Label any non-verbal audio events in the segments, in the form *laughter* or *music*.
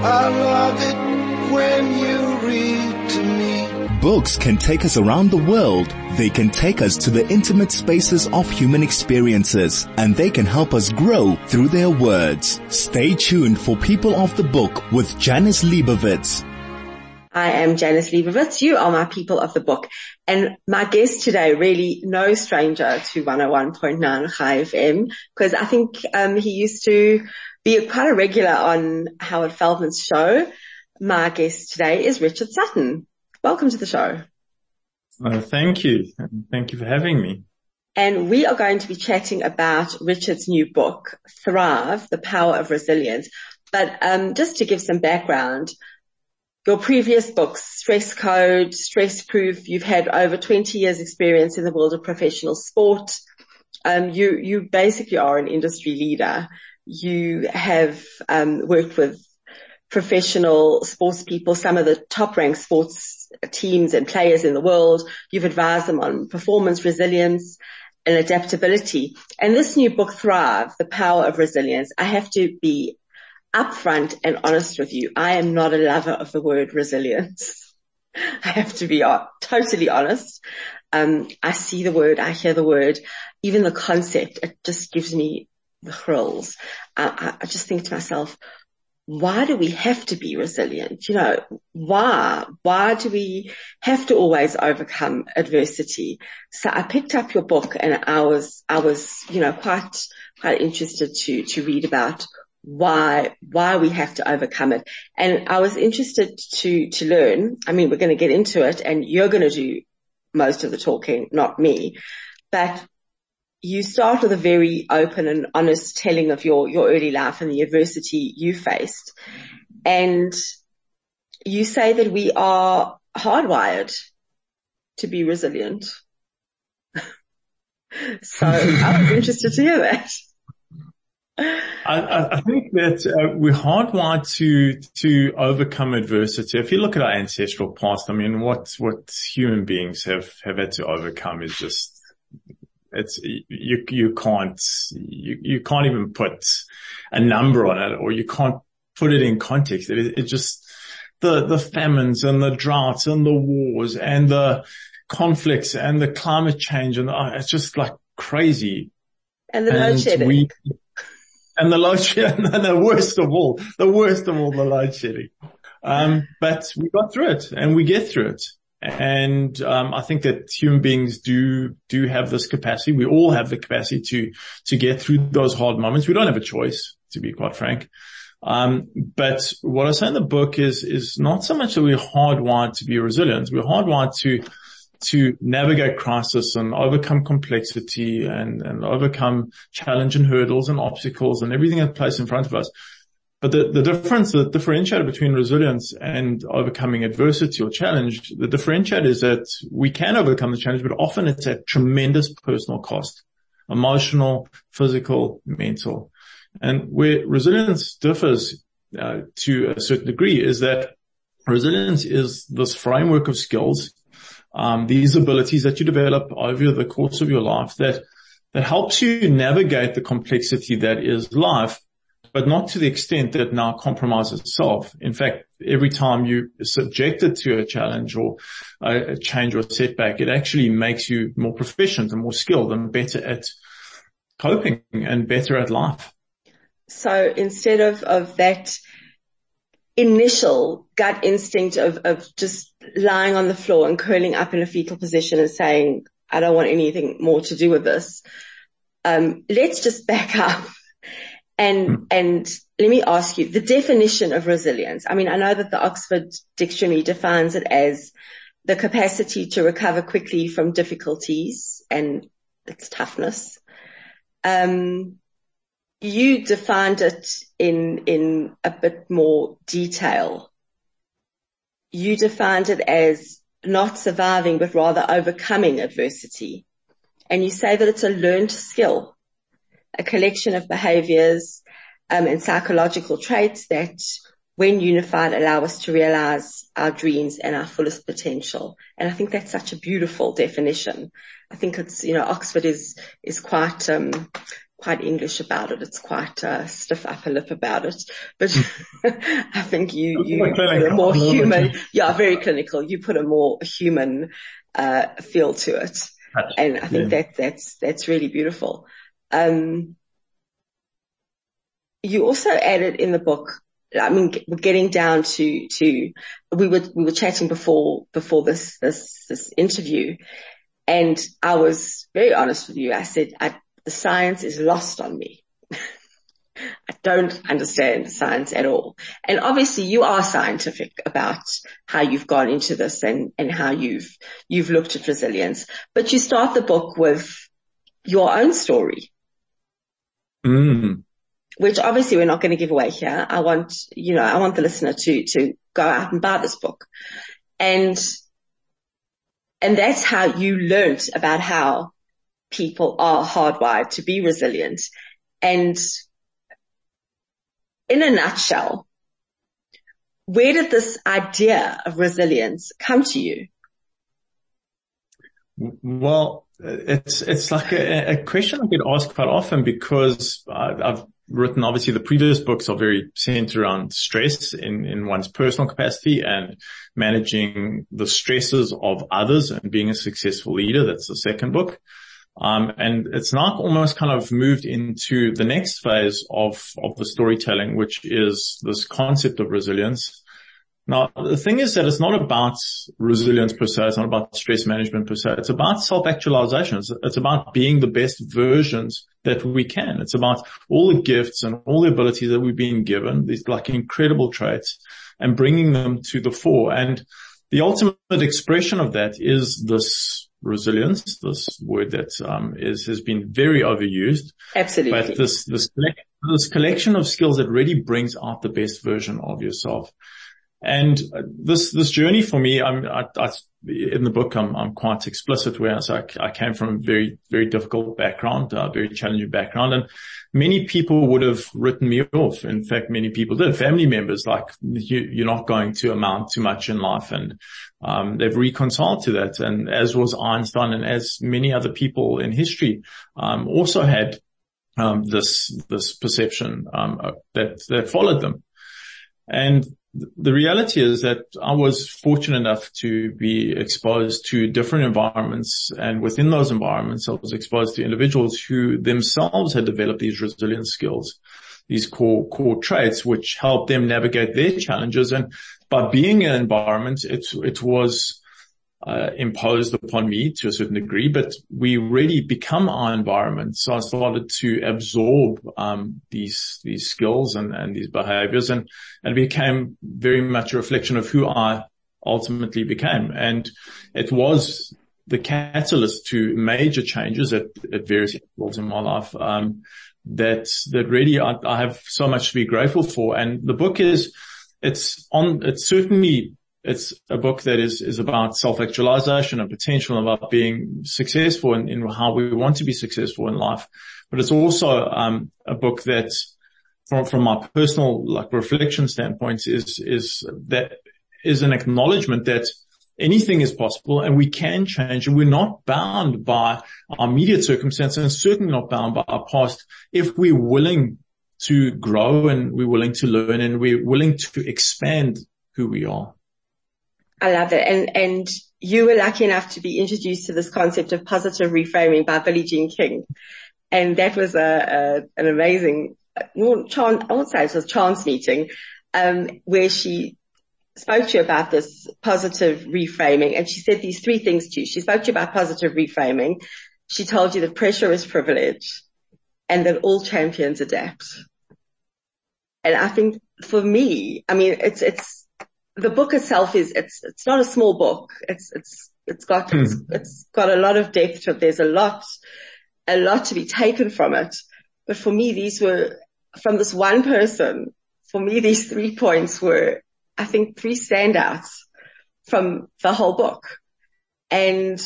I love it when you read to me. Books can take us around the world. They can take us to the intimate spaces of human experiences and they can help us grow through their words. Stay tuned for People of the Book with Janice Liebowitz. I am Janice Liebowitz. You are my people of the book. And my guest today, really no stranger to 101.9 Chai FM, because I think um, he used to be quite a regular on Howard Feldman's show. My guest today is Richard Sutton. Welcome to the show. Uh, thank you. Thank you for having me. And we are going to be chatting about Richard's new book, Thrive, The Power of Resilience. But um, just to give some background, your previous books, Stress Code, Stress Proof, you've had over 20 years experience in the world of professional sport. Um, you, you basically are an industry leader. You have um, worked with professional sports people, some of the top ranked sports teams and players in the world. You've advised them on performance resilience and adaptability. And this new book, Thrive, The Power of Resilience, I have to be upfront and honest with you. I am not a lover of the word resilience. *laughs* I have to be totally honest. Um, I see the word, I hear the word, even the concept, it just gives me the thrills. I, I just think to myself, why do we have to be resilient? You know, why? Why do we have to always overcome adversity? So I picked up your book and I was, I was, you know, quite, quite interested to, to read about why, why we have to overcome it. And I was interested to, to learn. I mean, we're going to get into it and you're going to do most of the talking, not me, but you start with a very open and honest telling of your, your early life and the adversity you faced. And you say that we are hardwired to be resilient. *laughs* so I was *laughs* interested to hear that. I, I, think that uh, we're hardwired to to overcome adversity. If you look at our ancestral past, I mean, what what human beings have have had to overcome is just it's you you can't you you can't even put a number on it, or you can't put it in context. It, it just the the famines and the droughts and the wars and the conflicts and the climate change and the, uh, it's just like crazy. And the load shedding. We, and the load shedding, *laughs* and the worst of all, the worst of all, the load shedding. Um, but we got through it and we get through it. And um, I think that human beings do do have this capacity. We all have the capacity to to get through those hard moments. We don't have a choice, to be quite frank. Um, but what I say in the book is is not so much that we're hardwired to be resilient. We're hardwired to to navigate crisis and overcome complexity and, and overcome challenge and hurdles and obstacles and everything that plays in front of us. But the, the difference, the differentiator between resilience and overcoming adversity or challenge, the differentiator is that we can overcome the challenge, but often it's at tremendous personal cost, emotional, physical, mental. And where resilience differs uh, to a certain degree is that resilience is this framework of skills, um, these abilities that you develop over the course of your life that that helps you navigate the complexity that is life but not to the extent that now compromises itself. In fact, every time you subjected to a challenge or a change or a setback, it actually makes you more proficient and more skilled and better at coping and better at life. So instead of, of that initial gut instinct of, of just lying on the floor and curling up in a fetal position and saying, I don't want anything more to do with this. Um, let's just back *laughs* up and, mm. and let me ask you the definition of resilience. I mean, I know that the Oxford Dictionary defines it as the capacity to recover quickly from difficulties and its toughness. Um, you defined it in, in a bit more detail. You defined it as not surviving, but rather overcoming adversity. And you say that it's a learned skill a collection of behaviors um, and psychological traits that when unified allow us to realize our dreams and our fullest potential. And I think that's such a beautiful definition. I think it's, you know, Oxford is, is quite, um, quite English about it. It's quite uh, stiff upper lip about it. But *laughs* I think you, you put a more human, yeah, very clinical. You put a more human, uh, feel to it. And I think yeah. that that's, that's really beautiful. Um, you also added in the book, I mean, we're getting down to, to, we were, we were chatting before, before this, this, this interview. And I was very honest with you. I said, I, the science is lost on me. *laughs* I don't understand science at all. And obviously you are scientific about how you've gone into this and, and how you've, you've looked at resilience, but you start the book with your own story. Mm. Which obviously we're not going to give away here. I want, you know, I want the listener to, to go out and buy this book. And, and that's how you learnt about how people are hardwired to be resilient. And in a nutshell, where did this idea of resilience come to you? Well, it's, it's like a, a question I get asked quite often because I've written, obviously the previous books are very centered around stress in, in one's personal capacity and managing the stresses of others and being a successful leader. That's the second book. Um, and it's now almost kind of moved into the next phase of, of the storytelling, which is this concept of resilience. Now, the thing is that it's not about resilience per se. It's not about stress management per se. It's about self-actualization. It's, it's, about being the best versions that we can. It's about all the gifts and all the abilities that we've been given, these like incredible traits and bringing them to the fore. And the ultimate expression of that is this resilience, this word that um, is, has been very overused. Absolutely. But this, this, this collection of skills that really brings out the best version of yourself. And this, this journey for me, I'm, I, I, in the book, I'm, I'm quite explicit where I, say I came from a very, very difficult background, a very challenging background. And many people would have written me off. In fact, many people did. Family members like you, are not going to amount to much in life. And, um, they've reconciled to that. And as was Einstein and as many other people in history, um, also had, um, this, this perception, um, that, that followed them. And the reality is that I was fortunate enough to be exposed to different environments and within those environments I was exposed to individuals who themselves had developed these resilience skills, these core, core traits which helped them navigate their challenges. And by being in an environment, it, it was uh, imposed upon me to a certain degree, but we really become our environment. So I started to absorb um, these these skills and, and these behaviors, and and became very much a reflection of who I ultimately became. And it was the catalyst to major changes at, at various levels in my life. Um, that that really I, I have so much to be grateful for. And the book is it's on it's certainly it's a book that is, is about self-actualization and potential about being successful in, in how we want to be successful in life. But it's also, um, a book that from, from my personal like reflection standpoint is, is that is an acknowledgement that anything is possible and we can change and we're not bound by our immediate circumstances and certainly not bound by our past if we're willing to grow and we're willing to learn and we're willing to expand who we are. I love it. And, and you were lucky enough to be introduced to this concept of positive reframing by Billie Jean King. And that was a, a an amazing, no, chance, I won't say it was a chance meeting, um, where she spoke to you about this positive reframing and she said these three things to you. She spoke to you about positive reframing. She told you that pressure is privilege and that all champions adapt. And I think for me, I mean, it's, it's, the book itself is, it's, it's not a small book. It's, it's, it's got, it's, hmm. it's got a lot of depth to it. There's a lot, a lot to be taken from it. But for me, these were from this one person. For me, these three points were, I think, three standouts from the whole book. And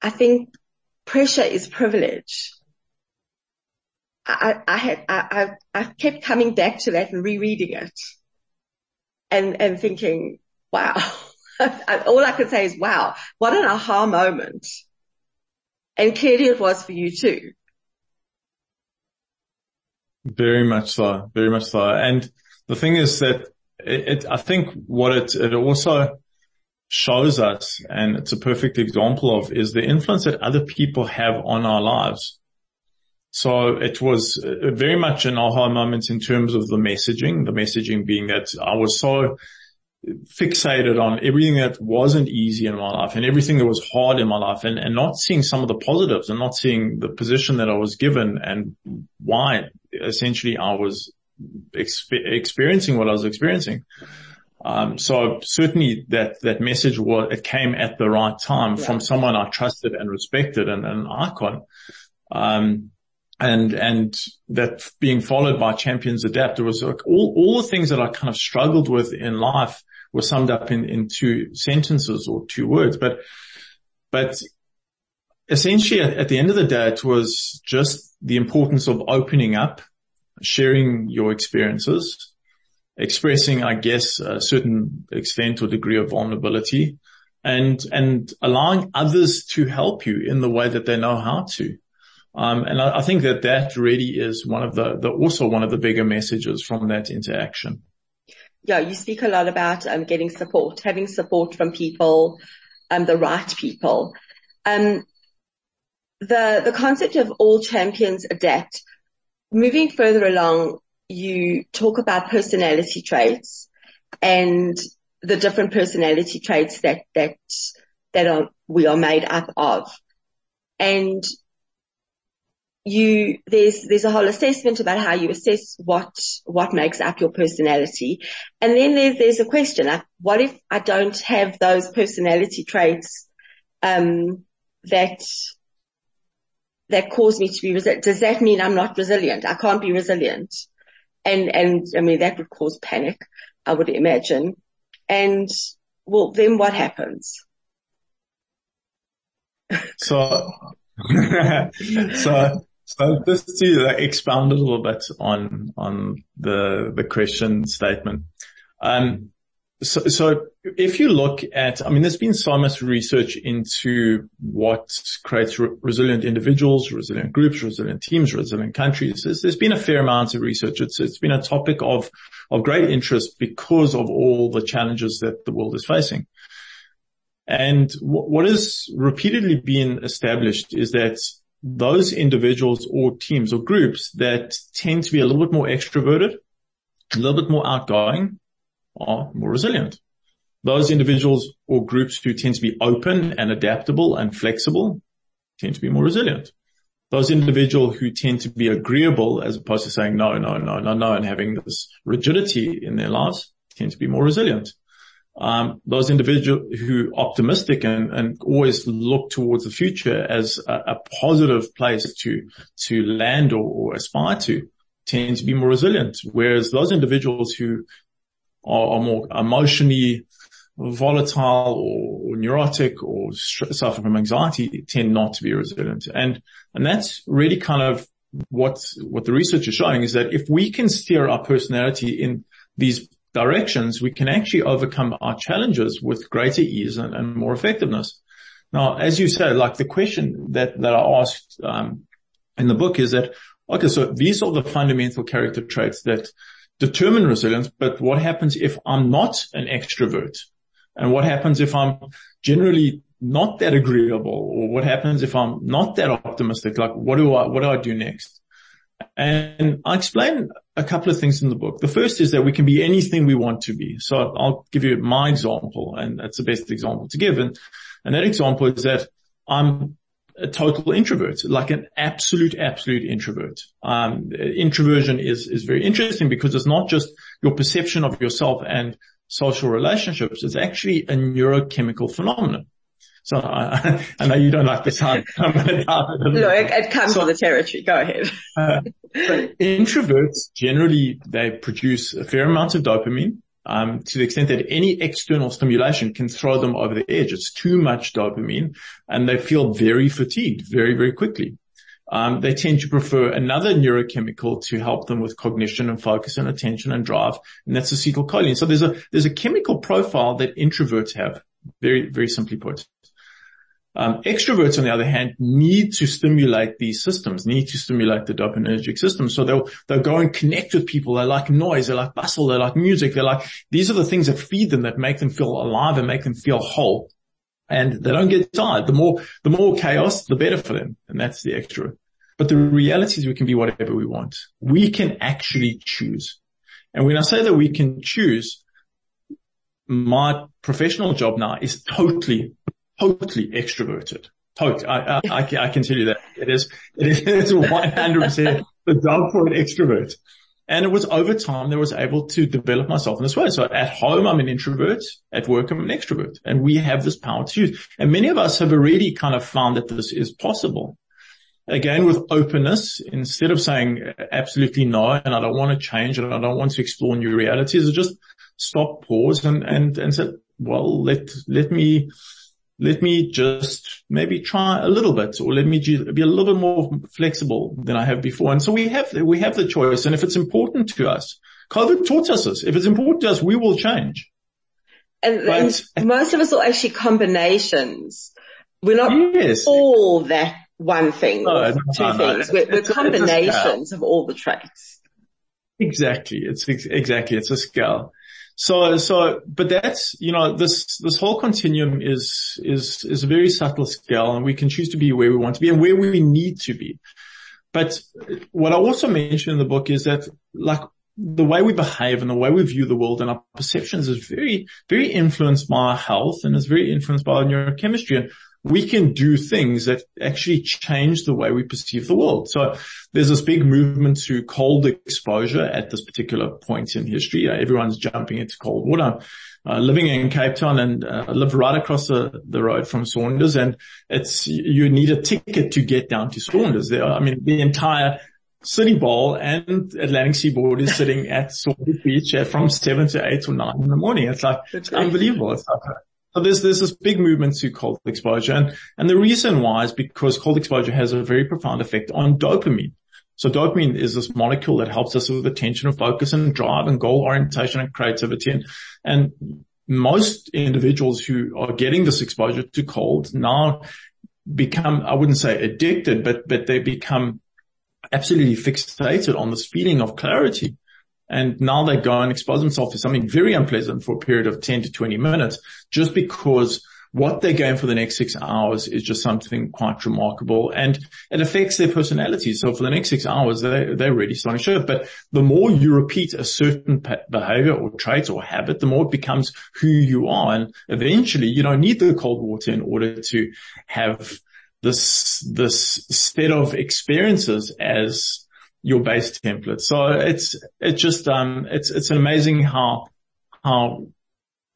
I think pressure is privilege. I, I had, I, I, I kept coming back to that and rereading it and, and thinking, wow, *laughs* all I could say is, wow, what an aha moment. And clearly it was for you too. Very much so. Very much so. And the thing is that it, it I think what it, it also shows us, and it's a perfect example of, is the influence that other people have on our lives. So it was uh, very much an aha moment in terms of the messaging, the messaging being that I was so fixated on everything that wasn't easy in my life and everything that was hard in my life and, and not seeing some of the positives and not seeing the position that I was given and why essentially I was exp- experiencing what I was experiencing. Um, so certainly that, that message was, it came at the right time yeah. from someone I trusted and respected and, and an icon. Um, and, and that being followed by champions adapt, it was like all, all the things that I kind of struggled with in life were summed up in, in two sentences or two words, but, but essentially at, at the end of the day, it was just the importance of opening up, sharing your experiences, expressing, I guess, a certain extent or degree of vulnerability and, and allowing others to help you in the way that they know how to. Um, and I, think that that really is one of the, also one of the bigger messages from that interaction. Yeah, you speak a lot about um, getting support, having support from people, um, the right people. The the concept of all champions adapt. Moving further along, you talk about personality traits and the different personality traits that, that, that are, we are made up of. And you, there's, there's a whole assessment about how you assess what, what makes up your personality. And then there's, there's a question like, what if I don't have those personality traits, um, that that cause me to be resilient. Does that mean I'm not resilient? I can't be resilient. And, and I mean, that would cause panic, I would imagine. And well, then what happens? So, *laughs* so, so just to expound a little bit on, on the, the question statement. Um, so, so if you look at, I mean, there's been so much research into what creates re- resilient individuals, resilient groups, resilient teams, resilient countries. There's, there's been a fair amount of research. It's, it's been a topic of, of great interest because of all the challenges that the world is facing. And what has repeatedly been established is that those individuals or teams or groups that tend to be a little bit more extroverted, a little bit more outgoing, are more resilient. Those individuals or groups who tend to be open and adaptable and flexible tend to be more resilient. Those individuals who tend to be agreeable as opposed to saying no, no, no, no, no, and having this rigidity in their lives tend to be more resilient. Um, those individuals who are optimistic and, and always look towards the future as a, a positive place to, to land or, or aspire to tend to be more resilient. Whereas those individuals who are, are more emotionally volatile or, or neurotic or suffer from anxiety tend not to be resilient. And, and that's really kind of what, what the research is showing is that if we can steer our personality in these directions, we can actually overcome our challenges with greater ease and, and more effectiveness. Now, as you said, like the question that, that I asked, um, in the book is that, okay, so these are the fundamental character traits that determine resilience, but what happens if I'm not an extrovert? And what happens if I'm generally not that agreeable or what happens if I'm not that optimistic? Like what do I, what do I do next? And I explain a couple of things in the book. The first is that we can be anything we want to be. So I'll give you my example and that's the best example to give. And, and that example is that I'm a total introvert, like an absolute, absolute introvert. Um, introversion is, is very interesting because it's not just your perception of yourself and social relationships. It's actually a neurochemical phenomenon. So I, *laughs* I know you don't like this *laughs* no, it, it comes so, with the territory. Go ahead. *laughs* uh, introverts generally, they produce a fair amount of dopamine um, to the extent that any external stimulation can throw them over the edge. It's too much dopamine and they feel very fatigued very, very quickly. Um, they tend to prefer another neurochemical to help them with cognition and focus and attention and drive, and that's acetylcholine. So there's a there's a chemical profile that introverts have, very very simply put. Um, extroverts, on the other hand, need to stimulate these systems, need to stimulate the dopaminergic system. So they'll, they'll go and connect with people. They like noise. They like bustle. They like music. They're like, these are the things that feed them, that make them feel alive and make them feel whole. And they don't get tired. The more, the more chaos, the better for them. And that's the extrovert. But the reality is we can be whatever we want. We can actually choose. And when I say that we can choose, my professional job now is totally totally extroverted. Totally. I, I, I, can tell you that it is, it is, *laughs* it's 100% the dog for an extrovert. And it was over time that I was able to develop myself in this way. So at home, I'm an introvert. At work, I'm an extrovert and we have this power to use. And many of us have already kind of found that this is possible. Again, with openness, instead of saying absolutely no, and I don't want to change and I don't want to explore new realities, just stop, pause and, and, and say, well, let, let me, let me just maybe try a little bit or let me be a little bit more flexible than I have before. And so we have, we have the choice. And if it's important to us, COVID taught us this. If it's important to us, we will change. And, but, and most of us are actually combinations. We're not yes. all that one thing no, or two no, things. No. We're, we're combinations of all the traits. Exactly. It's exactly. It's a scale. So, so, but that's, you know, this, this whole continuum is, is, is a very subtle scale and we can choose to be where we want to be and where we need to be. But what I also mentioned in the book is that like the way we behave and the way we view the world and our perceptions is very, very influenced by our health and is very influenced by our neurochemistry. And we can do things that actually change the way we perceive the world. So there's this big movement to cold exposure at this particular point in history. Uh, everyone's jumping into cold water. Uh, living in Cape Town and uh, live right across the, the road from Saunders and it's, you need a ticket to get down to Saunders. There, I mean, the entire City Bowl and Atlantic Seaboard is sitting at Saunders Beach from seven to eight or nine in the morning. It's like, it's unbelievable. It's like there's, there's this big movement to cold exposure. And, and the reason why is because cold exposure has a very profound effect on dopamine. So dopamine is this molecule that helps us with attention and focus and drive and goal orientation and creativity. And, and most individuals who are getting this exposure to cold now become, I wouldn't say addicted, but, but they become absolutely fixated on this feeling of clarity. And now they go and expose themselves to something very unpleasant for a period of 10 to 20 minutes just because what they're going for the next six hours is just something quite remarkable and it affects their personality. So for the next six hours, they, they're really starting to show it. But the more you repeat a certain behavior or trait or habit, the more it becomes who you are. And eventually you don't need the cold water in order to have this, this set of experiences as your base template. So it's, it's just, um, it's, it's amazing how, how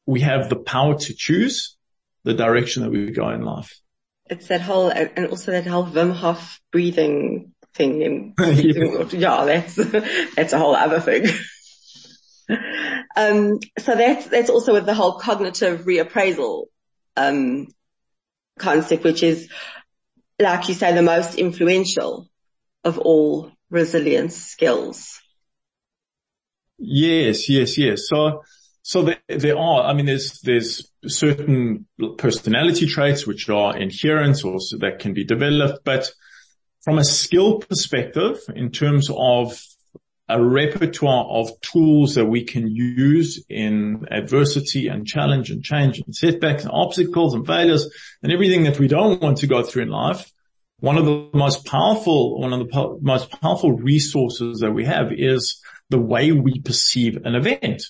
we have the power to choose the direction that we go in life. It's that whole, and also that whole Wim Hof breathing thing. *laughs* yeah. yeah, that's, *laughs* that's a whole other thing. *laughs* um, so that's, that's also with the whole cognitive reappraisal, um, concept, which is, like you say, the most influential of all resilience skills? Yes, yes, yes. So, so there, there are, I mean, there's, there's certain personality traits which are inherent or that can be developed, but from a skill perspective, in terms of a repertoire of tools that we can use in adversity and challenge and change and setbacks and obstacles and failures and everything that we don't want to go through in life, one of the most powerful, one of the po- most powerful resources that we have is the way we perceive an event.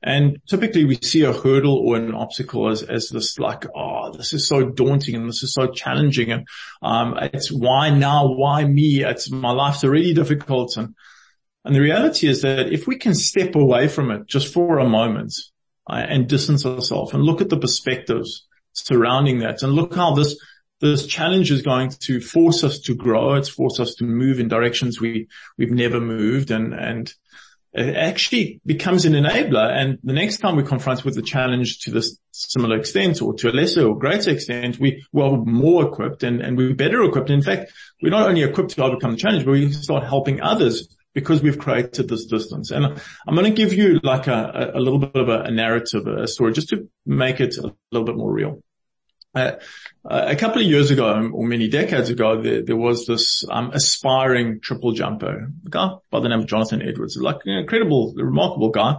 And typically we see a hurdle or an obstacle as, as this like, oh, this is so daunting and this is so challenging. And, um, it's why now? Why me? It's my life's already difficult. And, and the reality is that if we can step away from it just for a moment uh, and distance ourselves and look at the perspectives surrounding that and look how this this challenge is going to force us to grow. It's force us to move in directions we, we've never moved and, and it actually becomes an enabler. And the next time we're confronted with a challenge to this similar extent or to a lesser or greater extent, we were more equipped and, and we're better equipped. In fact, we're not only equipped to overcome the challenge, but we start helping others because we've created this distance. And I'm going to give you like a, a little bit of a, a narrative, a story just to make it a little bit more real. Uh, a couple of years ago, or many decades ago, there, there was this um, aspiring triple jumper, guy by the name of Jonathan Edwards, like an incredible, remarkable guy.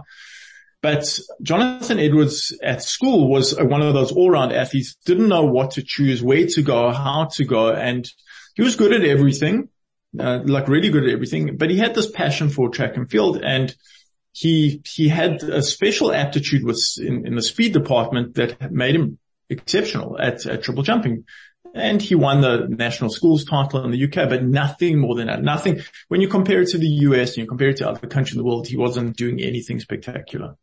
But Jonathan Edwards at school was one of those all-round athletes, didn't know what to choose, where to go, how to go, and he was good at everything, uh, like really good at everything, but he had this passion for track and field and he, he had a special aptitude with in, in the speed department that made him exceptional at, at triple jumping. And he won the national schools title in the UK, but nothing more than that. Nothing. When you compare it to the US and you compare it to other countries in the world, he wasn't doing anything spectacular.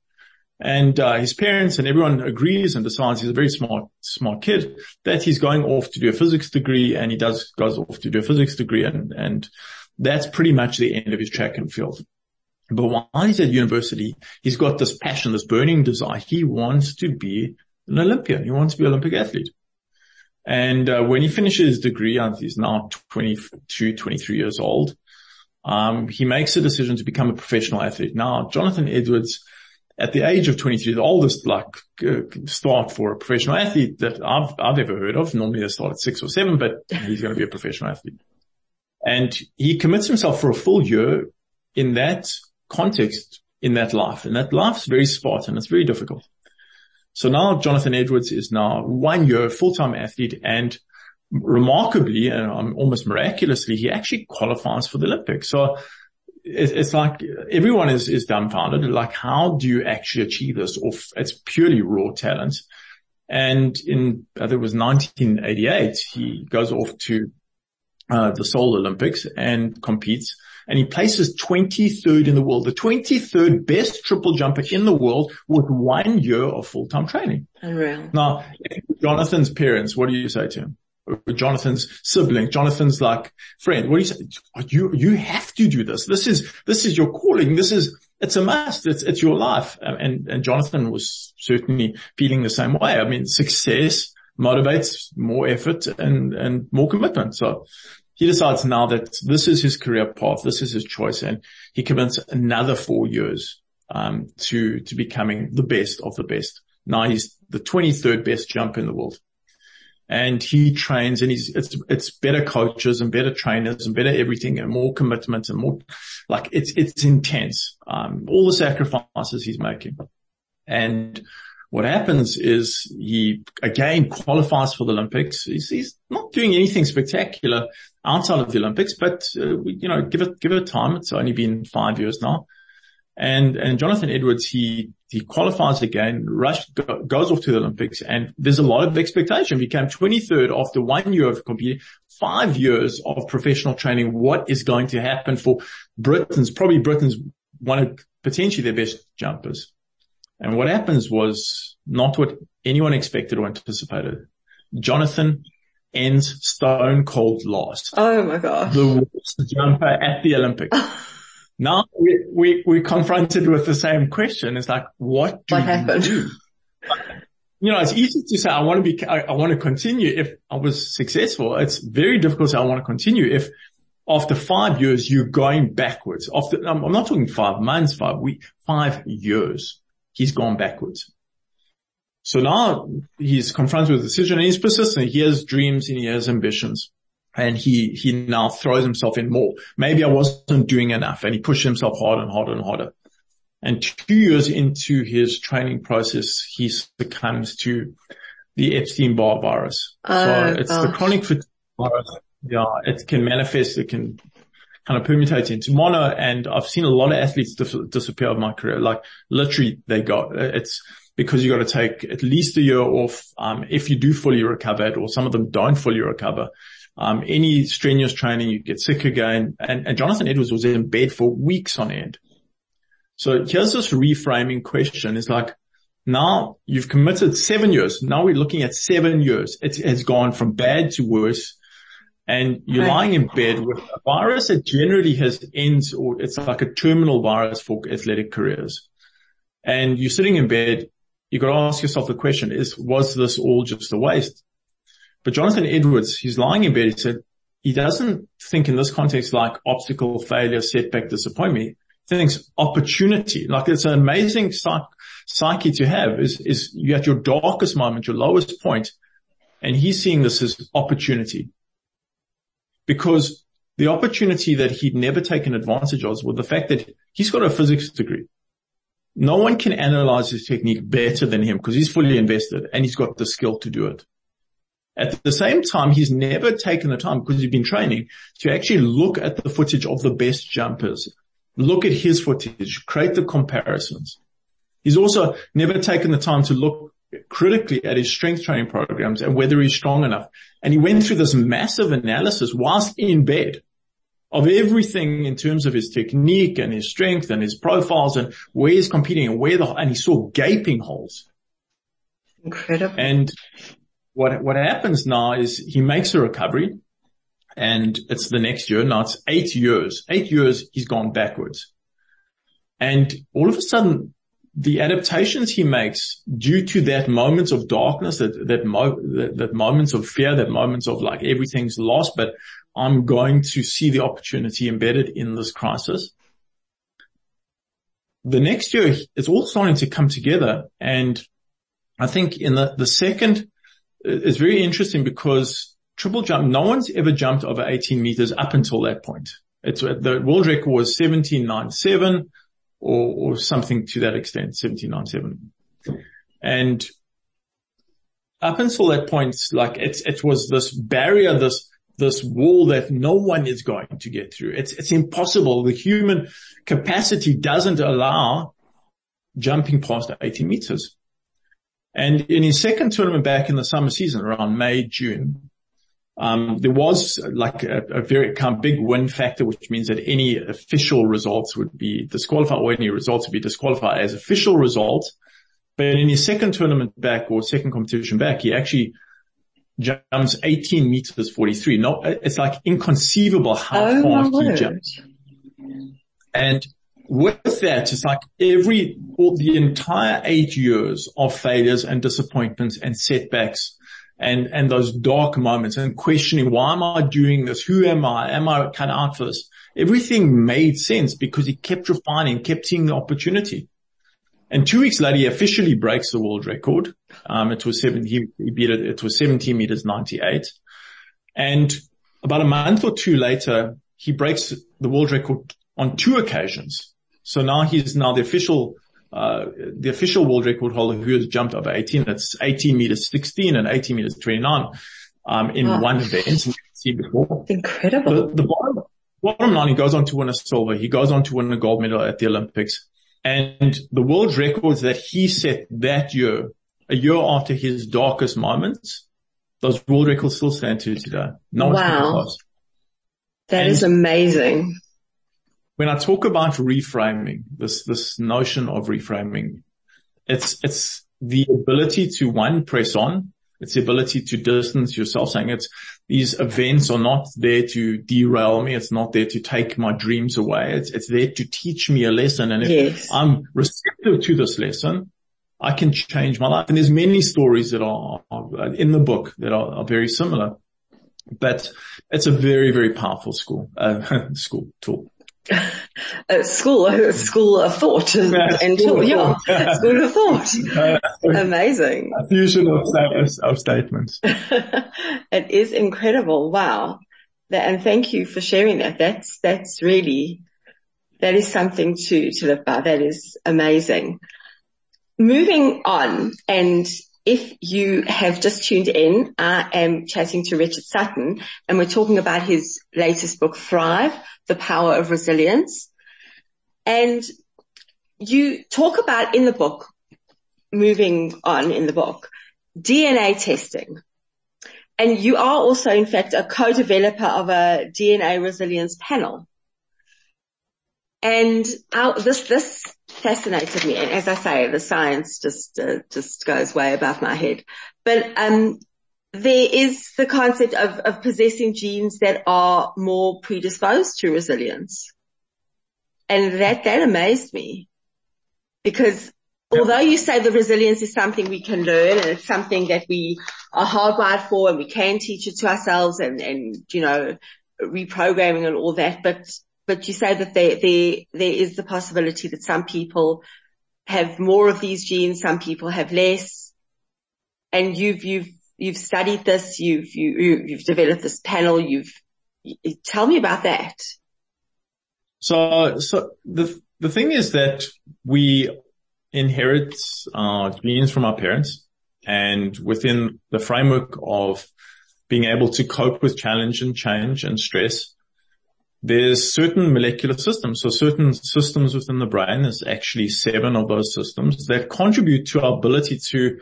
And uh, his parents and everyone agrees and decides he's a very smart, smart kid that he's going off to do a physics degree and he does, goes off to do a physics degree and, and that's pretty much the end of his track and field. But while he's at university, he's got this passion, this burning desire. He wants to be an Olympian. He wants to be an Olympic athlete. And uh, when he finishes his degree, he's now 22, 23 years old. Um, he makes a decision to become a professional athlete. Now, Jonathan Edwards, at the age of 23, the oldest like uh, start for a professional athlete that I've I've ever heard of. Normally they start at six or seven, but he's going to be a professional athlete. And he commits himself for a full year in that context, in that life. And that life's very Spartan. It's very difficult. So now Jonathan Edwards is now one year full-time athlete and remarkably and um, almost miraculously, he actually qualifies for the Olympics. So it's like everyone is, is dumbfounded. Like, how do you actually achieve this? Or it's purely raw talent. And in, I think it was 1988, he goes off to uh, the Seoul Olympics and competes and he places 23rd in the world, the 23rd best triple jumper in the world with one year of full-time training. Unreal. Now, Jonathan's parents, what do you say to him? Jonathan's sibling, Jonathan's like friend. What do you say? You, you have to do this. This is, this is your calling. This is, it's a must. It's, it's your life. Um, and, and Jonathan was certainly feeling the same way. I mean, success motivates more effort and, and more commitment. So he decides now that this is his career path. This is his choice. And he commits another four years, um, to, to becoming the best of the best. Now he's the 23rd best jumper in the world and he trains and he's, it's, it's better coaches and better trainers and better everything and more commitment and more like it's, it's intense. Um, all the sacrifices he's making. And what happens is he again qualifies for the Olympics. He's, he's not doing anything spectacular outside of the Olympics, but uh, we, you know, give it, give it time. It's only been five years now. And, and Jonathan Edwards, he, he qualifies again, rush, go, goes off to the Olympics and there's a lot of expectation. He came 23rd after one year of competing, five years of professional training. What is going to happen for Britain's, probably Britain's one of potentially their best jumpers. And what happens was not what anyone expected or anticipated. Jonathan ends stone cold last. Oh my gosh. The worst jumper at the Olympics. *laughs* Now we, we, we're confronted with the same question. It's like, what do what you happened? do? You know, it's easy to say, I want to be, I, I want to continue if I was successful. It's very difficult to say, I want to continue if after five years, you're going backwards. After, I'm not talking five months, five weeks, five years. He's gone backwards. So now he's confronted with a decision and he's persistent. He has dreams and he has ambitions and he, he now throws himself in more. Maybe I wasn't doing enough and he pushed himself harder and harder and harder. And two years into his training process, he succumbs to the Epstein-Barr virus. Oh, so it's gosh. the chronic fatigue virus. Yeah, it can manifest, it can kind of permutate into mono. And I've seen a lot of athletes dis- disappear of my career. Like literally they got, it's because you got to take at least a year off. Um, if you do fully recover it or some of them don't fully recover, um, any strenuous training, you get sick again. And, and Jonathan Edwards was in bed for weeks on end. So here's this reframing question. It's like, now you've committed seven years. Now we're looking at seven years. It has gone from bad to worse. And you're lying in bed with a virus that generally has ends or it's like a terminal virus for athletic careers. And you're sitting in bed. You got to ask yourself the question is, was this all just a waste? But Jonathan Edwards, he's lying in bed. He said he doesn't think in this context like obstacle, failure, setback, disappointment. He thinks opportunity. Like it's an amazing psych- psyche to have is, is you at your darkest moment, your lowest point, And he's seeing this as opportunity because the opportunity that he'd never taken advantage of was the fact that he's got a physics degree. No one can analyze his technique better than him because he's fully invested and he's got the skill to do it. At the same time, he's never taken the time because he's been training to actually look at the footage of the best jumpers, look at his footage, create the comparisons. He's also never taken the time to look critically at his strength training programs and whether he's strong enough. And he went through this massive analysis whilst in bed of everything in terms of his technique and his strength and his profiles and where he's competing and where the, and he saw gaping holes. Incredible. And what, what happens now is he makes a recovery and it's the next year. Now it's eight years, eight years he's gone backwards. And all of a sudden the adaptations he makes due to that moments of darkness, that, that, mo- that, that moments of fear, that moments of like everything's lost, but I'm going to see the opportunity embedded in this crisis. The next year, it's all starting to come together. And I think in the, the second is very interesting because triple jump, no one's ever jumped over 18 meters up until that point. It's the world record was 1797 or, something to that extent, 1797. And up until that point, like it's, it was this barrier, this, this wall that no one is going to get through. It's, it's impossible. The human capacity doesn't allow jumping past 80 meters. And in his second tournament back in the summer season around May, June, um, there was like a, a very kind of big win factor, which means that any official results would be disqualified or any results would be disqualified as official results. But in his second tournament back or second competition back, he actually jumps 18 meters 43. No, it's like inconceivable how oh fast he jumps. And with that, it's like every, all the entire eight years of failures and disappointments and setbacks and, and those dark moments and questioning, why am I doing this? Who am I? Am I cut out for this? Everything made sense because he kept refining, kept seeing the opportunity. And two weeks later, he officially breaks the world record. Um, it was seven, he, he beat it. It was 17 meters 98. And about a month or two later, he breaks the world record on two occasions. So now he's now the official, uh, the official world record holder who has jumped over 18. It's 18 meters 16 and 18 meters 29, um, in wow. one event. You see before. Incredible. The, the bottom, bottom line, he goes on to win a silver. He goes on to win a gold medal at the Olympics. And the world records that he set that year, a year after his darkest moments, those world records still stand to today. No wow. That and is amazing. When I talk about reframing, this, this notion of reframing, it's, it's the ability to one, press on, it's the ability to distance yourself saying it's these events are not there to derail me. It's not there to take my dreams away. It's, it's there to teach me a lesson. And if yes. I'm receptive to this lesson, I can change my life. And there's many stories that are, are in the book that are, are, very similar, but it's a very, very powerful school, uh, *laughs* school tool a school, a school of thought yeah, until, yeah, *laughs* school of thought. *laughs* Amazing. A fusion of, of statements. *laughs* it is incredible. Wow. And thank you for sharing that. That's, that's really, that is something to, to live by. That is amazing. Moving on and if you have just tuned in, I am chatting to Richard Sutton and we're talking about his latest book, Thrive, The Power of Resilience. And you talk about in the book, moving on in the book, DNA testing. And you are also, in fact, a co-developer of a DNA resilience panel. And this, this fascinated me. And as I say, the science just, uh, just goes way above my head. But, um, there is the concept of, of possessing genes that are more predisposed to resilience. And that, that amazed me because although you say the resilience is something we can learn and it's something that we are hardwired for and we can teach it to ourselves and, and, you know, reprogramming and all that, but but you say that there, there, there is the possibility that some people have more of these genes, some people have less. And you've, you've, you've studied this, you've, you, you, you've developed this panel, you've, you, tell me about that. So, so the, the thing is that we inherit our genes from our parents and within the framework of being able to cope with challenge and change and stress, there's certain molecular systems. So certain systems within the brain, there's actually seven of those systems that contribute to our ability to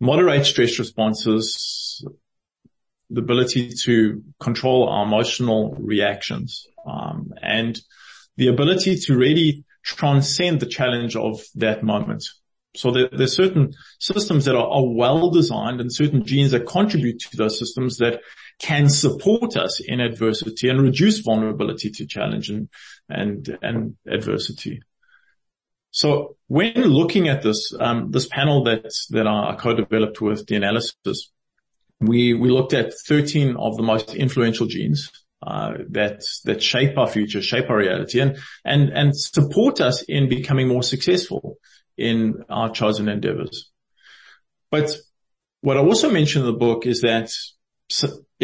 moderate stress responses, the ability to control our emotional reactions, um, and the ability to really transcend the challenge of that moment. So there, there's certain systems that are, are well designed and certain genes that contribute to those systems that can support us in adversity and reduce vulnerability to challenge and, and, and adversity. So when looking at this, um, this panel that, that I co-developed with the analysis, we, we looked at 13 of the most influential genes, uh, that, that shape our future, shape our reality and, and, and support us in becoming more successful in our chosen endeavors. But what I also mentioned in the book is that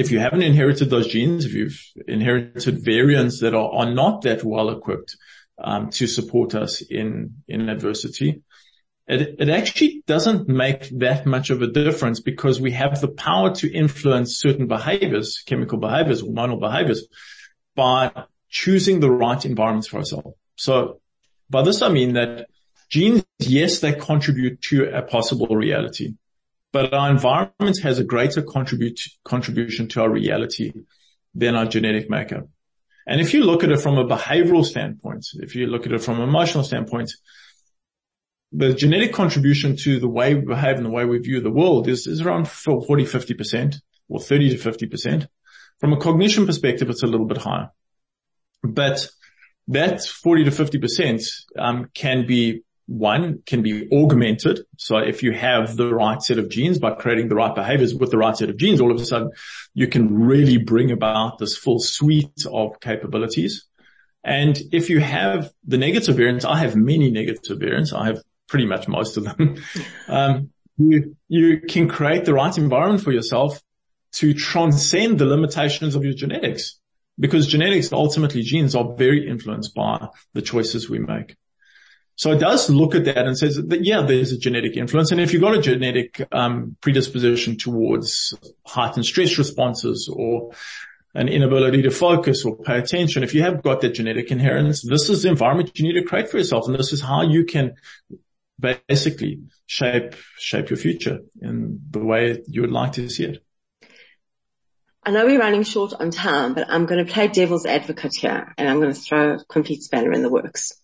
if you haven't inherited those genes, if you've inherited variants that are, are not that well equipped um, to support us in in adversity. It, it actually doesn't make that much of a difference because we have the power to influence certain behaviors, chemical behaviors, or hormonal behaviors, by choosing the right environments for ourselves. So by this I mean that genes, yes, they contribute to a possible reality, but our environment has a greater contribute, contribution to our reality than our genetic makeup. And if you look at it from a behavioral standpoint, if you look at it from an emotional standpoint, the genetic contribution to the way we behave and the way we view the world is, is around 40, 50% or 30 to 50%. From a cognition perspective, it's a little bit higher, but that 40 to 50% um, can be one can be augmented. So if you have the right set of genes by creating the right behaviors with the right set of genes, all of a sudden you can really bring about this full suite of capabilities. And if you have the negative variants, I have many negative variants. I have pretty much most of them. *laughs* Um, you, you can create the right environment for yourself to transcend the limitations of your genetics because genetics, ultimately genes are very influenced by the choices we make. So it does look at that and says that, yeah, there's a genetic influence. And if you've got a genetic um, predisposition towards heightened stress responses or an inability to focus or pay attention, if you have got that genetic inheritance, this is the environment you need to create for yourself. And this is how you can basically shape, shape your future in the way you would like to see it. I know we're running short on time, but I'm going to play devil's advocate here and I'm going to throw a complete spanner in the works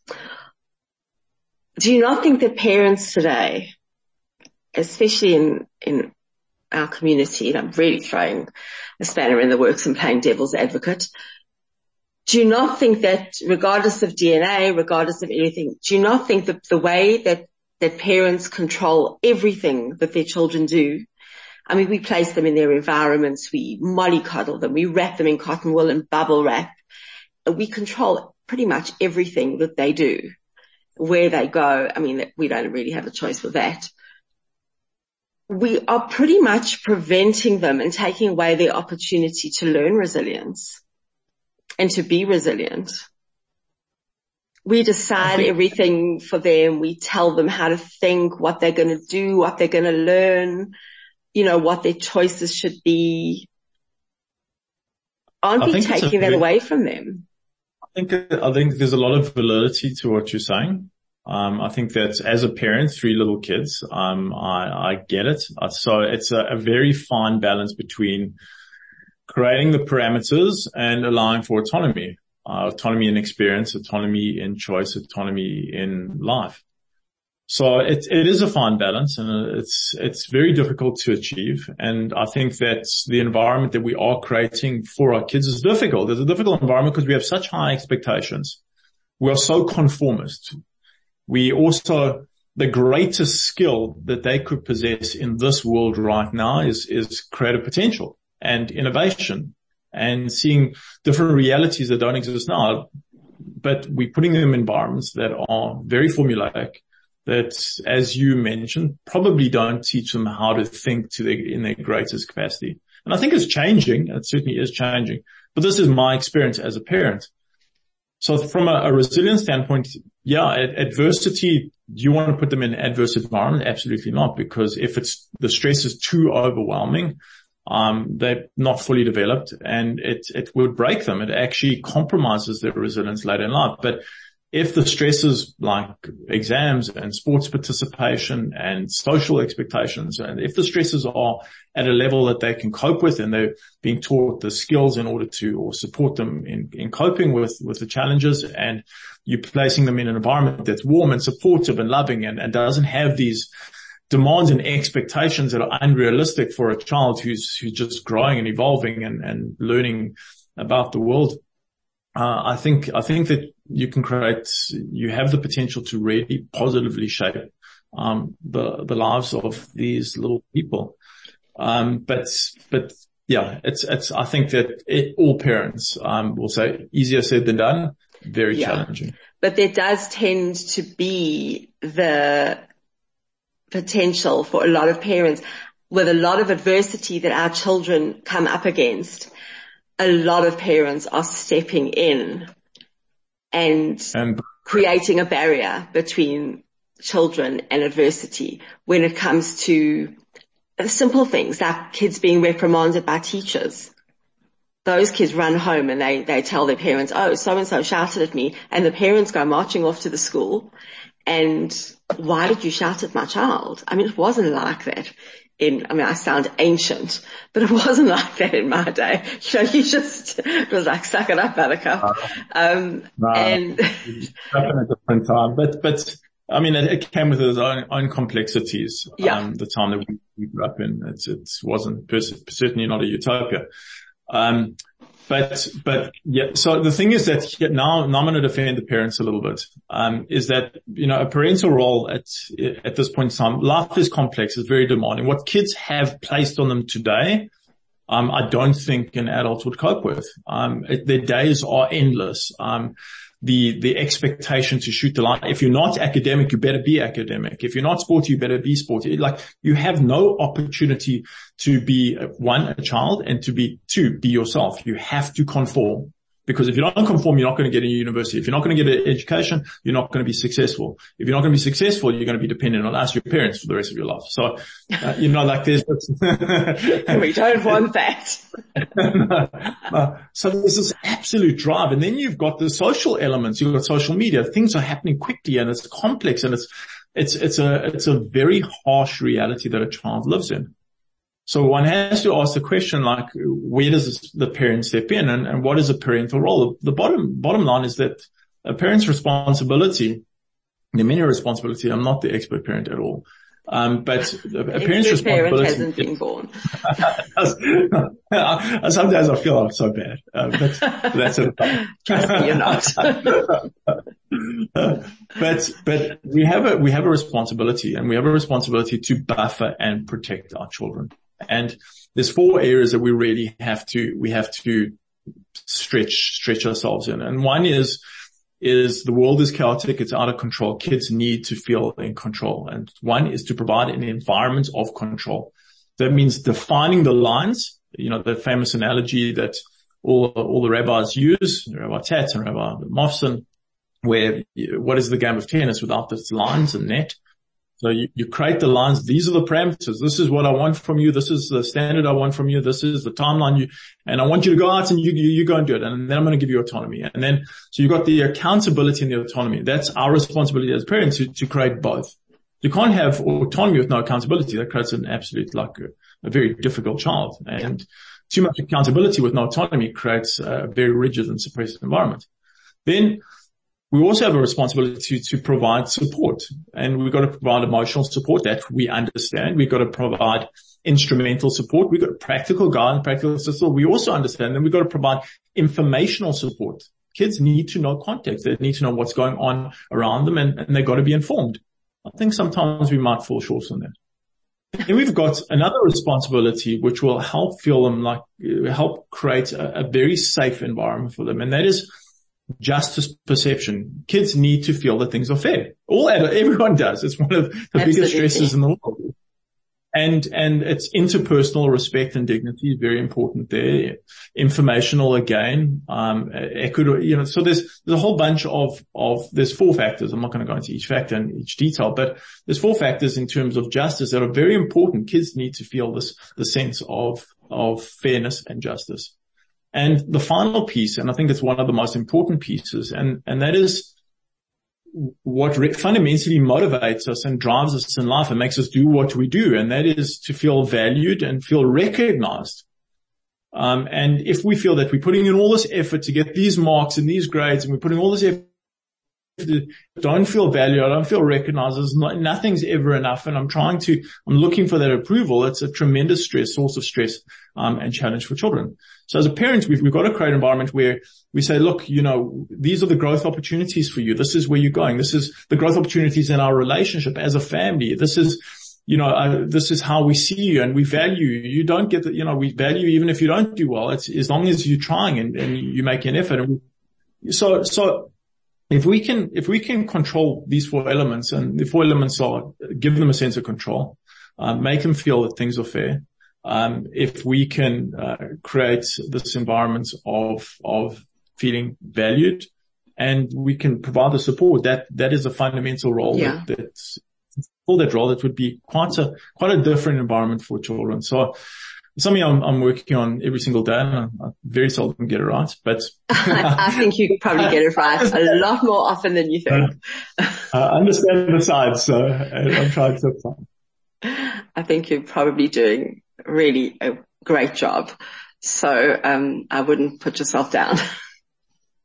do you not think that parents today, especially in, in our community, and I'm really throwing a spanner in the works and playing devil's advocate, do you not think that regardless of DNA, regardless of anything, do you not think that the way that, that parents control everything that their children do, I mean, we place them in their environments, we mollycoddle them, we wrap them in cotton wool and bubble wrap. We control pretty much everything that they do where they go. I mean, we don't really have a choice with that. We are pretty much preventing them and taking away their opportunity to learn resilience and to be resilient. We decide think- everything for them. We tell them how to think, what they're going to do, what they're going to learn, you know, what their choices should be. Aren't we taking that away from them? Think I think there's a lot of validity to what you're saying. Um, I think that as a parent, three little kids, um, I, I, get it. Uh, so it's a, a, very fine balance between creating the parameters and allowing for autonomy, uh, autonomy in experience, autonomy in choice, autonomy in life. So it, it is a fine balance and it's, it's very difficult to achieve. And I think that the environment that we are creating for our kids is difficult. It's a difficult environment because we have such high expectations. We are so conformist. We also, the greatest skill that they could possess in this world right now is, is creative potential and innovation and seeing different realities that don't exist now. But we're putting them in environments that are very formulaic that, as you mentioned, probably don't teach them how to think to their, in their greatest capacity. And I think it's changing. It certainly is changing. But this is my experience as a parent. So from a, a resilience standpoint, yeah, adversity, do you want to put them in an adverse environment? Absolutely not, because if it's, the stress is too overwhelming, um, they're not fully developed and it, it would break them. It actually compromises their resilience later in life. But if the stresses like exams and sports participation and social expectations, and if the stresses are at a level that they can cope with and they're being taught the skills in order to or support them in, in coping with, with the challenges and you're placing them in an environment that's warm and supportive and loving and, and doesn't have these demands and expectations that are unrealistic for a child who's, who's just growing and evolving and, and learning about the world. Uh, I think, I think that you can create, you have the potential to really positively shape, um, the, the lives of these little people. Um, but, but yeah, it's, it's, I think that it, all parents, um, will say easier said than done, very yeah. challenging. But there does tend to be the potential for a lot of parents with a lot of adversity that our children come up against. A lot of parents are stepping in and, and creating a barrier between children and adversity when it comes to simple things like kids being reprimanded by teachers. Those kids run home and they, they tell their parents, oh, so and so shouted at me and the parents go marching off to the school and why did you shout at my child? I mean, it wasn't like that in, I mean, I sound ancient, but it *laughs* wasn't like that in my day. *laughs* You know, you just, it was like, suck it up, buttercup. Um, no, and. in a different time, but, but, I mean, it, it came with its own, own complexities. Yeah. Um, the time that we, we grew up in, it, it wasn't, certainly not a utopia. Um, but, but yeah, so the thing is that now, now I'm going to defend the parents a little bit, um, is that, you know, a parental role at, at this point in time, life is complex, it's very demanding. What kids have placed on them today, um, I don't think an adult would cope with. Um, it, their days are endless. Um, the, the expectation to shoot the line. If you're not academic, you better be academic. If you're not sporty, you better be sporty. Like you have no opportunity to be uh, one, a child and to be two, be yourself. You have to conform. Because if you don't conform, you're not going to get a university. If you're not going to get an education, you're not going to be successful. If you're not going to be successful, you're going to be dependent on us, your parents, for the rest of your life. So, uh, you know, like there's. *laughs* we don't want that. *laughs* no, no. So there's this absolute drive, and then you've got the social elements. You've got social media. Things are happening quickly, and it's complex, and it's it's it's a it's a very harsh reality that a child lives in. So one has to ask the question like, where does the parent step in and, and what is a parental role? The bottom, bottom line is that a parent's responsibility, the many responsibility, I'm not the expert parent at all. Um, but *laughs* a parent's responsibility. Parent hasn't been *laughs* born. Sometimes I feel I'm so bad, uh, but that's it. *laughs* Trust me, you're not. but, but we have a, we have a responsibility and we have a responsibility to buffer and protect our children. And there's four areas that we really have to, we have to stretch, stretch ourselves in. And one is, is the world is chaotic. It's out of control. Kids need to feel in control. And one is to provide an environment of control. That means defining the lines, you know, the famous analogy that all, all the rabbis use, Rabbi Tatz and Rabbi Mofson, where what is the game of tennis without its lines and net? So you, you create the lines. These are the parameters. This is what I want from you. This is the standard I want from you. This is the timeline you, and I want you to go out and you, you, you go and do it. And then I'm going to give you autonomy. And then, so you've got the accountability and the autonomy. That's our responsibility as parents to, to create both. You can't have autonomy with no accountability. That creates an absolute, like a, a very difficult child. And too much accountability with no autonomy creates a very rigid and suppressive environment. Then we also have a responsibility to, to provide support and we've got to provide emotional support that we understand. We've got to provide instrumental support. We've got practical guidance, practical support. We also understand that we've got to provide informational support. Kids need to know context. They need to know what's going on around them and, and they've got to be informed. I think sometimes we might fall short on that. And we've got another responsibility which will help feel them like, help create a, a very safe environment for them. And that is justice perception. Kids need to feel that things are fair. All everyone does. It's one of the Absolutely. biggest stresses in the world. And, and it's interpersonal respect and dignity is very important there. Informational again, um, equity, you know, so there's, there's a whole bunch of, of, there's four factors. I'm not going to go into each factor in each detail, but there's four factors in terms of justice that are very important. Kids need to feel this, the sense of, of fairness and justice. And the final piece, and I think it's one of the most important pieces, and, and that is what re- fundamentally motivates us and drives us in life and makes us do what we do. And that is to feel valued and feel recognized. Um, and if we feel that we're putting in all this effort to get these marks and these grades and we're putting all this effort don't feel valued. I don't feel recognized. Not, nothing's ever enough. And I'm trying to, I'm looking for that approval. It's a tremendous stress, source of stress, um, and challenge for children. So as a parent, we've, we've got to create an environment where we say, look, you know, these are the growth opportunities for you. This is where you're going. This is the growth opportunities in our relationship as a family. This is, you know, uh, this is how we see you and we value you. You don't get that, you know, we value even if you don't do well. It's as long as you're trying and, and you make an effort. And we, so, so if we can, if we can control these four elements and the four elements are give them a sense of control, um, make them feel that things are fair. Um, if we can uh, create this environment of of feeling valued, and we can provide the support that that is a fundamental role yeah. that, that's for that role that would be quite a quite a different environment for children. So something I'm, I'm, working on every single day and I, very seldom get it right, but *laughs* I think you probably get it right a lot more often than you think. *laughs* I understand the sides, so I'm trying to find. I think you're probably doing really a great job. So, um, I wouldn't put yourself down.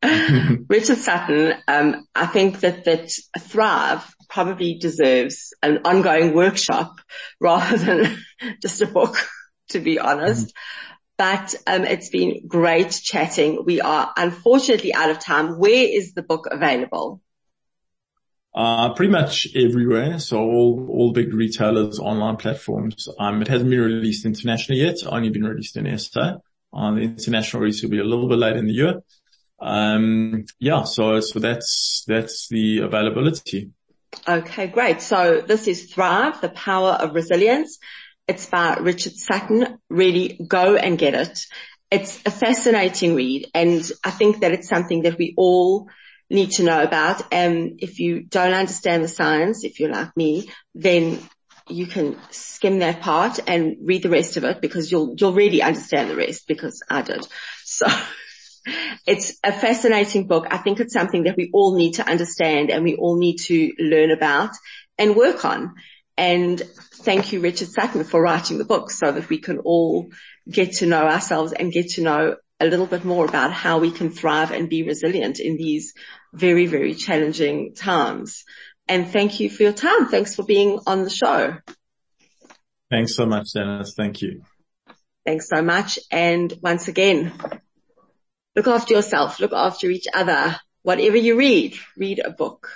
*laughs* Richard Sutton, um, I think that, that Thrive probably deserves an ongoing workshop rather than just a book to be honest. Mm-hmm. But um, it's been great chatting. We are unfortunately out of time. Where is the book available? Uh, pretty much everywhere. So all, all big retailers, online platforms. Um, it hasn't been released internationally yet. It's only been released in SA. Uh, the international release will be a little bit later in the year. Um, yeah, so, so that's, that's the availability. Okay, great. So this is Thrive, the power of resilience. It's by Richard Sutton. Really go and get it. It's a fascinating read and I think that it's something that we all need to know about. And if you don't understand the science, if you're like me, then you can skim that part and read the rest of it because you'll, you'll really understand the rest because I did. So *laughs* it's a fascinating book. I think it's something that we all need to understand and we all need to learn about and work on. And thank you, Richard Sutton, for writing the book so that we can all get to know ourselves and get to know a little bit more about how we can thrive and be resilient in these very, very challenging times. And thank you for your time. Thanks for being on the show. Thanks so much, Dennis. Thank you. Thanks so much. And once again, look after yourself, look after each other. Whatever you read, read a book.